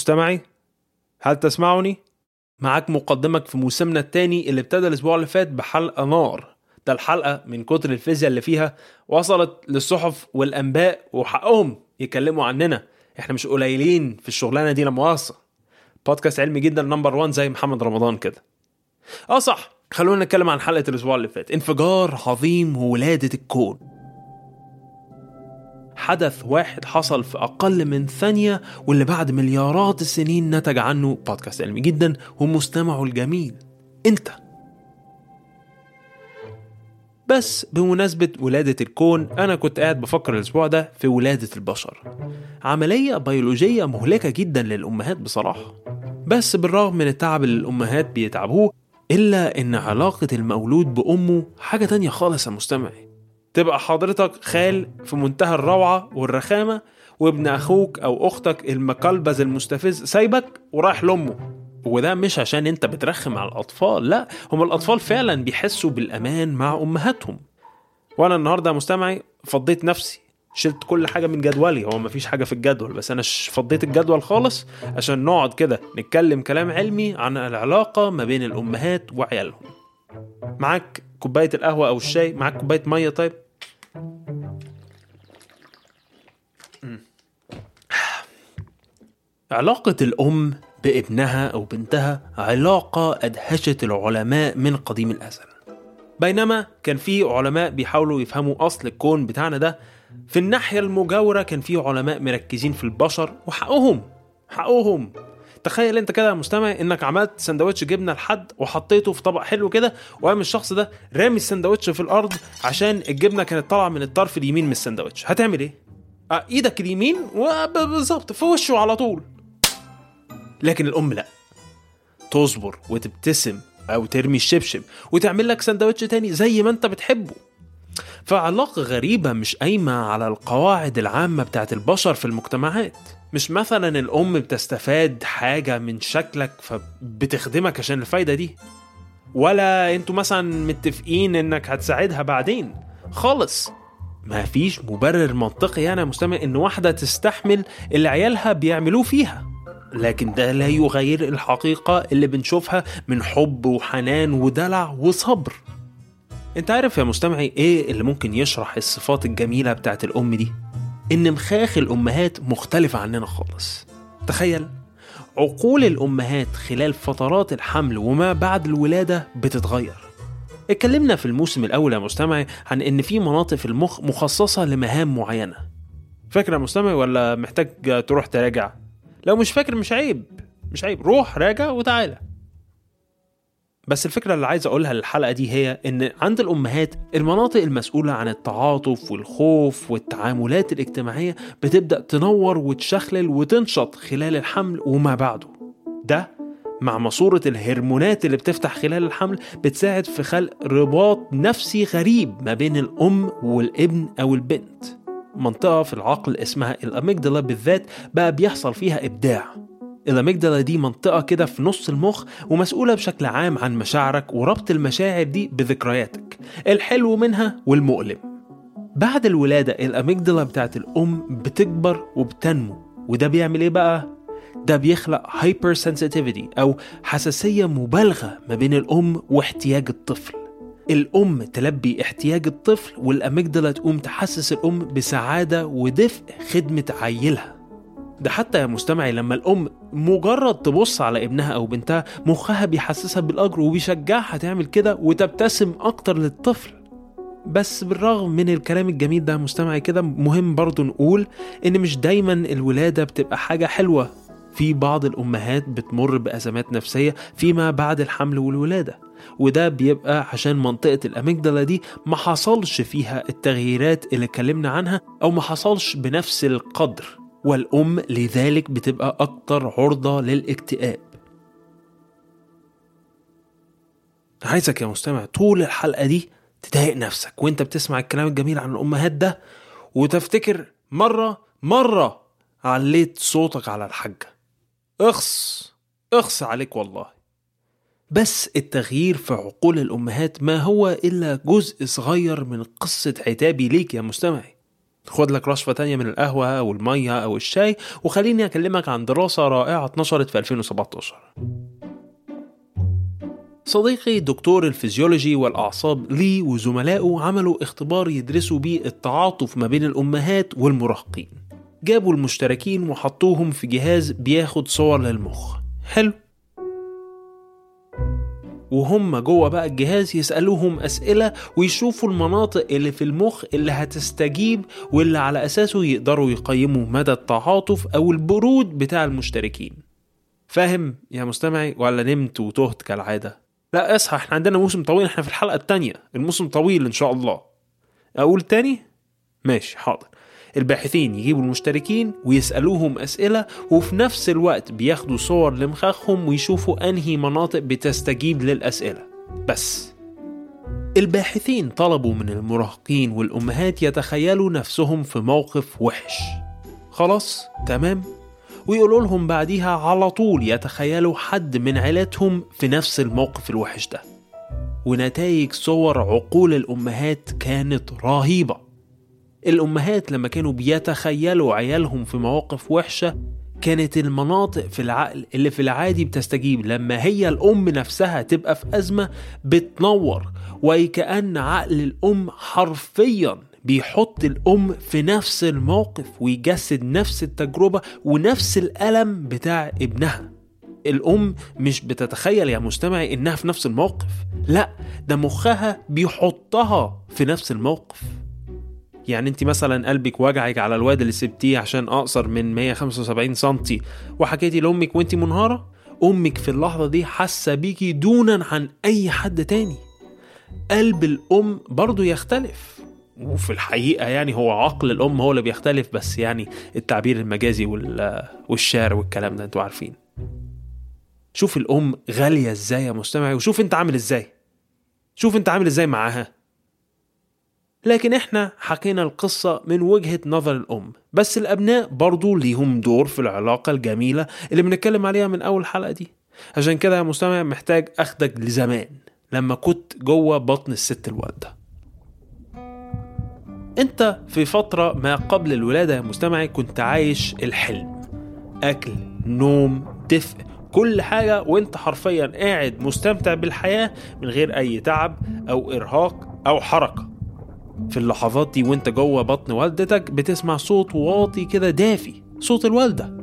مستمعي هل تسمعني؟ معاك مقدمك في موسمنا الثاني اللي ابتدى الأسبوع اللي فات بحلقة نار. ده الحلقة من كتر الفيزياء اللي فيها وصلت للصحف والأنباء وحقهم يتكلموا عننا. إحنا مش قليلين في الشغلانة دي لما بودكاست علمي جدا نمبر 1 زي محمد رمضان كده. آه صح خلونا نتكلم عن حلقة الأسبوع اللي فات. انفجار عظيم وولادة الكون. حدث واحد حصل في أقل من ثانية واللي بعد مليارات السنين نتج عنه بودكاست علمي جدا ومستمعه الجميل. أنت. بس بمناسبة ولادة الكون أنا كنت قاعد بفكر الأسبوع ده في ولادة البشر. عملية بيولوجية مهلكة جدا للأمهات بصراحة. بس بالرغم من التعب اللي الأمهات بيتعبوه إلا إن علاقة المولود بأمه حاجة تانية خالص يا مستمعي. تبقى حضرتك خال في منتهى الروعة والرخامة وابن أخوك أو أختك المكلبز المستفز سايبك ورايح لأمه. وده مش عشان أنت بترخم على الأطفال لا هم الأطفال فعلا بيحسوا بالأمان مع أمهاتهم. وأنا النهاردة مستمعي فضيت نفسي شلت كل حاجة من جدولي. هو مفيش حاجة في الجدول بس أنا فضيت الجدول خالص عشان نقعد كده نتكلم كلام علمي عن العلاقة ما بين الأمهات وعيالهم. معاك؟ كوباية القهوة أو الشاي معاك كوباية مية طيب. علاقة الأم بابنها أو بنتها علاقة أدهشت العلماء من قديم الأزل. بينما كان في علماء بيحاولوا يفهموا أصل الكون بتاعنا ده في الناحية المجاورة كان في علماء مركزين في البشر وحقهم حقهم تخيل انت كده يا مستمع انك عملت سندوتش جبنة لحد وحطيته في طبق حلو كده وقام الشخص ده رامي السندوتش في الأرض عشان الجبنة كانت طالعة من الطرف اليمين من السندوتش. هتعمل إيه؟ آه إيدك اليمين وبالظبط في وشه على طول. لكن الأم لا. تصبر وتبتسم أو ترمي الشبشب وتعمل لك سندوتش تاني زي ما انت بتحبه. فعلاقة غريبة مش قايمة على القواعد العامة بتاعت البشر في المجتمعات. مش مثلا الأم بتستفاد حاجة من شكلك فبتخدمك عشان الفايدة دي. ولا أنتوا مثلا متفقين إنك هتساعدها بعدين. خالص. ما فيش مبرر منطقي يعني يا مستمع إن واحدة تستحمل اللي عيالها بيعملوه فيها. لكن ده لا يغير الحقيقة اللي بنشوفها من حب وحنان ودلع وصبر. انت عارف يا مستمعي إيه اللي ممكن يشرح الصفات الجميلة بتاعت الأم دي؟ إن مخاخ الأمهات مختلفة عننا خالص. تخيل عقول الأمهات خلال فترات الحمل وما بعد الولادة بتتغير. اتكلمنا في الموسم الأول يا مستمعي عن إن في مناطق في المخ مخصصة لمهام معينة. فاكر يا مستمعي ولا محتاج تروح تراجع؟ لو مش فاكر مش عيب مش عيب. روح راجع وتعالى. بس الفكرة اللي عايز أقولها للحلقة دي هي إن عند الأمهات المناطق المسؤولة عن التعاطف والخوف والتعاملات الاجتماعية بتبدأ تنور وتشخلل وتنشط خلال الحمل وما بعده. ده مع ماسورة الهرمونات اللي بتفتح خلال الحمل بتساعد في خلق رباط نفسي غريب ما بين الأم والابن أو البنت. منطقة في العقل اسمها الأميجدلا بالذات بقى بيحصل فيها إبداع. الأميجدلا دي منطقة كده في نص المخ ومسؤولة بشكل عام عن مشاعرك وربط المشاعر دي بذكرياتك الحلو منها والمؤلم. بعد الولادة الأميجدلا بتاعت الأم بتكبر وبتنمو وده بيعمل إيه بقى؟ ده بيخلق هايبر sensitivity أو حساسية مبالغة ما بين الأم واحتياج الطفل. الأم تلبي احتياج الطفل والأميجدلا تقوم تحسس الأم بسعادة ودفء خدمة عيلها. ده حتى يا مستمعي لما الأم مجرد تبص على ابنها أو بنتها مخها بيحسسها بالأجر وبيشجعها تعمل كده وتبتسم أكتر للطفل. بس بالرغم من الكلام الجميل ده مستمعي كده مهم برضو نقول إن مش دايما الولادة بتبقى حاجة حلوة. في بعض الأمهات بتمر بأزمات نفسية فيما بعد الحمل والولادة وده بيبقى عشان منطقة الأميجدلا دي ما حصلش فيها التغييرات اللي اتكلمنا عنها أو ما حصلش بنفس القدر. والأم لذلك بتبقى أكتر عرضة للاكتئاب. عايزك يا مستمع طول الحلقة دي تضايق نفسك وأنت بتسمع الكلام الجميل عن الأمهات ده وتفتكر مرة مرة عليت صوتك على الحاجة. اخص اخص عليك والله. بس التغيير في عقول الأمهات ما هو إلا جزء صغير من قصة عتابي ليك يا مستمعي. خد لك رشفة تانية من القهوة أو المية أو الشاي وخليني أكلمك عن دراسة رائعة اتنشرت في 2017 صديقي دكتور الفيزيولوجي والأعصاب لي وزملائه عملوا اختبار يدرسوا بيه التعاطف ما بين الأمهات والمراهقين. جابوا المشتركين وحطوهم في جهاز بياخد صور للمخ. حلو. وهم جوه بقى الجهاز يسألوهم أسئلة ويشوفوا المناطق اللي في المخ اللي هتستجيب واللي على أساسه يقدروا يقيموا مدى التعاطف أو البرود بتاع المشتركين. فاهم يا مستمعي ولا نمت وتهت كالعادة؟ لا اصحى إحنا عندنا موسم طويل إحنا في الحلقة التانية الموسم طويل إن شاء الله. أقول تاني؟ ماشي حاضر. الباحثين يجيبوا المشتركين ويسألوهم أسئلة وفي نفس الوقت بياخدوا صور لمخاخهم ويشوفوا أنهي مناطق بتستجيب للأسئلة. بس الباحثين طلبوا من المراهقين والأمهات يتخيلوا نفسهم في موقف وحش. خلاص تمام؟ ويقولوا لهم بعديها على طول يتخيلوا حد من عيلتهم في نفس الموقف الوحش ده. ونتائج صور عقول الأمهات كانت رهيبة. الأمهات لما كانوا بيتخيلوا عيالهم في مواقف وحشة كانت المناطق في العقل اللي في العادي بتستجيب. لما هي الأم نفسها تبقى في أزمة بتنور وكأن عقل الأم حرفيا بيحط الأم في نفس الموقف ويجسد نفس التجربة ونفس الألم بتاع ابنها. الأم مش بتتخيل يا مستمعي إنها في نفس الموقف لا ده مخها بيحطها في نفس الموقف. يعني انت مثلا قلبك وجعك على الواد اللي سبتيه عشان أقصر من 175 سنتي وحكيتي لأمك وانت منهارة؟ أمك في اللحظة دي حاسة بيكي دونا عن أي حد تاني. قلب الأم برضه يختلف. وفي الحقيقة يعني هو عقل الأم هو اللي بيختلف بس يعني التعبير المجازي وال- والشعر والكلام ده أنتوا عارفين. شوف الأم غالية إزاي يا مستمعي وشوف أنت عامل إزاي. شوف أنت عامل إزاي معاها. لكن إحنا حكينا القصة من وجهة نظر الأم بس الأبناء برضو ليهم دور في العلاقة الجميلة اللي بنتكلم عليها من أول حلقة دي. عشان كده يا مستمع محتاج أخدك لزمان لما كنت جوه بطن الست الوالدة. أنت في فترة ما قبل الولادة يا مستمعي كنت عايش الحلم أكل نوم دفء كل حاجة وأنت حرفيا قاعد مستمتع بالحياة من غير أي تعب أو إرهاق أو حركة. في اللحظات دي وانت جوه بطن والدتك بتسمع صوت واطي كده دافي صوت الوالدة.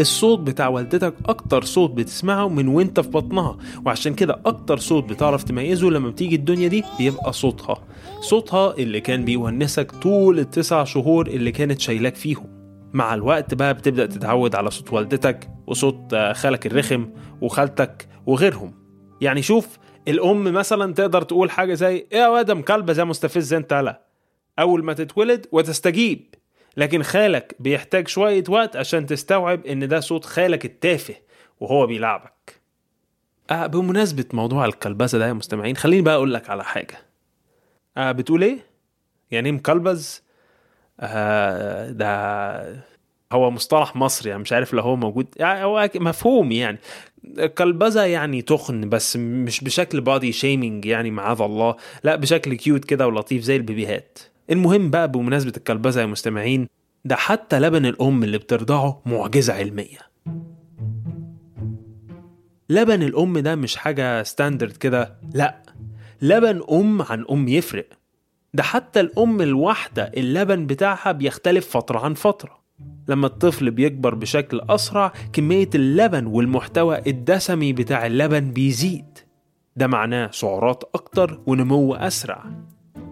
الصوت بتاع والدتك أكتر صوت بتسمعه من وانت في بطنها وعشان كده أكتر صوت بتعرف تميزه لما بتيجي الدنيا دي بيبقى صوتها. صوتها اللي كان بيونسك طول التسع شهور اللي كانت شايلاك فيهم. مع الوقت بقى بتبدأ تتعود على صوت والدتك وصوت آه، خالك الرخم وخالتك وغيرهم. يعني شوف الأم مثلا تقدر تقول حاجة زي إيه يا واد مكلبة زي مستفز أنت لا. أول ما تتولد وتستجيب. لكن خالك بيحتاج شوية وقت عشان تستوعب إن ده صوت خالك التافه وهو بيلعبك. آه بمناسبة موضوع الكلبظة ده يا مستمعين خليني بقى أقول لك على حاجة. آه بتقول إيه؟ يعني إيه مكلبز؟ آه ده هو مصطلح مصري يعني مش عارف لو هو موجود. يعني هو مفهوم يعني. كلبزة يعني تخن بس مش بشكل body shaming يعني معاذ الله لا بشكل cute كده ولطيف زي البيبيهات. المهم بقى بمناسبة الكلبزة يا مستمعين ده حتى لبن الأم اللي بترضعه معجزة علمية. لبن الأم ده مش حاجة standard كده لا لبن أم عن أم يفرق. ده حتى الأم الواحدة اللبن بتاعها بيختلف فترة عن فترة. لما الطفل بيكبر بشكل أسرع كمية اللبن والمحتوى الدسمي بتاع اللبن بيزيد. ده معناه سعرات أكتر ونمو أسرع.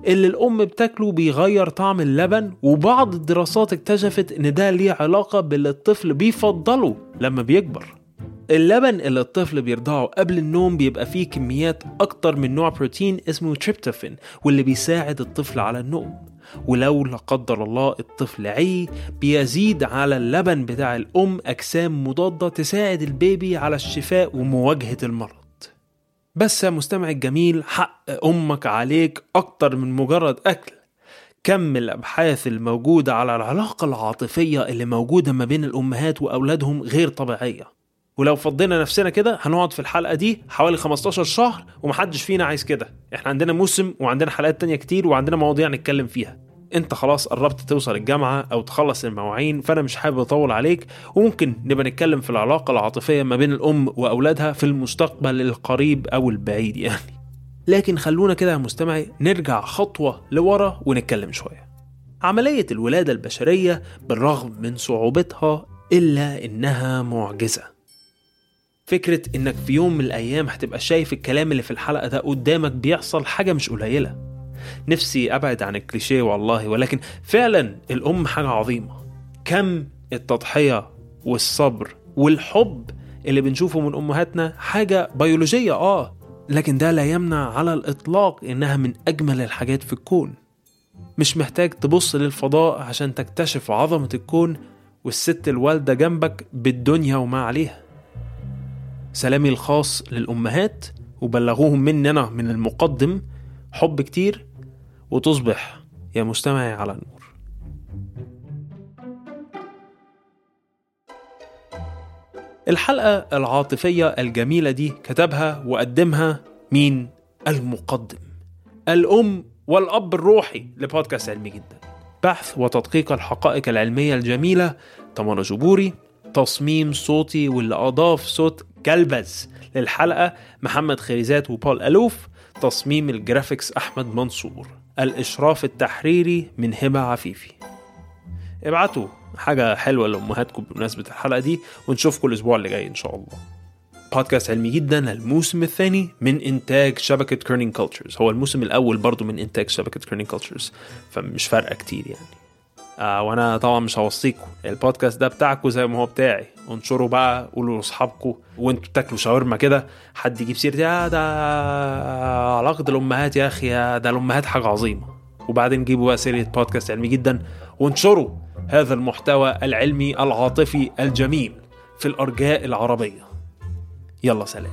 اللي الأم بتاكله بيغير طعم اللبن وبعض الدراسات اكتشفت إن ده ليه علاقة باللي الطفل بيفضله لما بيكبر. اللبن اللي الطفل بيرضعه قبل النوم بيبقى فيه كميات أكتر من نوع بروتين اسمه تريبتوفين واللي بيساعد الطفل على النوم. ولو لا قدر الله الطفل عي بيزيد على اللبن بتاع الأم أجسام مضادة تساعد البيبي على الشفاء ومواجهة المرض. بس يا مستمع الجميل حق أمك عليك أكتر من مجرد أكل. كم الأبحاث الموجودة على العلاقة العاطفية اللي موجودة ما بين الأمهات وأولادهم غير طبيعية. ولو فضينا نفسنا كده هنقعد في الحلقة دي حوالي 15 شهر ومحدش فينا عايز كده. إحنا عندنا موسم وعندنا حلقات تانية كتير وعندنا مواضيع نتكلم فيها. انت خلاص قربت توصل الجامعة أو تخلص المواعين فانا مش حابب اطول عليك. وممكن نبقى نتكلم في العلاقة العاطفية ما بين الأم وأولادها في المستقبل القريب أو البعيد يعني. لكن خلونا كده يا مستمعي نرجع خطوة لورا ونتكلم شوية. عملية الولادة البشرية بالرغم من صعوبتها إلا إنها معجزة. فكرة إنك في يوم من الأيام هتبقى شايف الكلام اللي في الحلقة ده قدامك بيحصل حاجة مش قليلة. نفسي أبعد عن الكليشيه والله ولكن فعلا الأم حاجة عظيمة. كم التضحية والصبر والحب اللي بنشوفه من أمهاتنا حاجة بيولوجية آه لكن ده لا يمنع على الإطلاق إنها من أجمل الحاجات في الكون. مش محتاج تبص للفضاء عشان تكتشف عظمة الكون والست الوالدة جنبك بالدنيا وما عليها. سلامي الخاص للأمهات وبلغوهم مني أنا من المقدم حب كتير وتصبح يا مستمعي على نور الحلقة العاطفية الجميلة دي كتبها وقدمها مين؟ المقدم. الأم والأب الروحي لبودكاست علمي جدا. بحث وتدقيق الحقائق العلمية الجميلة تمر جبوري تصميم صوتي واللي أضاف صوت كلبز للحلقة محمد خريزات وبول ألوف تصميم الجرافيكس أحمد منصور. الإشراف التحريري من هبة عفيفي. ابعتوا حاجة حلوة لأمهاتكم بمناسبة الحلقة دي ونشوفكم الأسبوع اللي جاي إن شاء الله. بودكاست علمي جدا الموسم الثاني من إنتاج شبكة Kerning Cultures هو الموسم الأول برضو من إنتاج شبكة Kerning Cultures فمش فارقة كتير يعني. آه وأنا طبعا مش هوصيكم. البودكاست ده بتاعكم زي ما هو بتاعي. انشروا بقى قولوا لأصحابكم وأنتوا بتاكلوا شاورما كده. حد يجيب سيرة يا ده علاقة الأمهات يا أخي يا ده الأمهات حاجة عظيمة. وبعدين جيبوا بقى سيرة بودكاست علمي جدا وانشروا هذا المحتوى العلمي العاطفي الجميل في الأرجاء العربية. يلا سلام.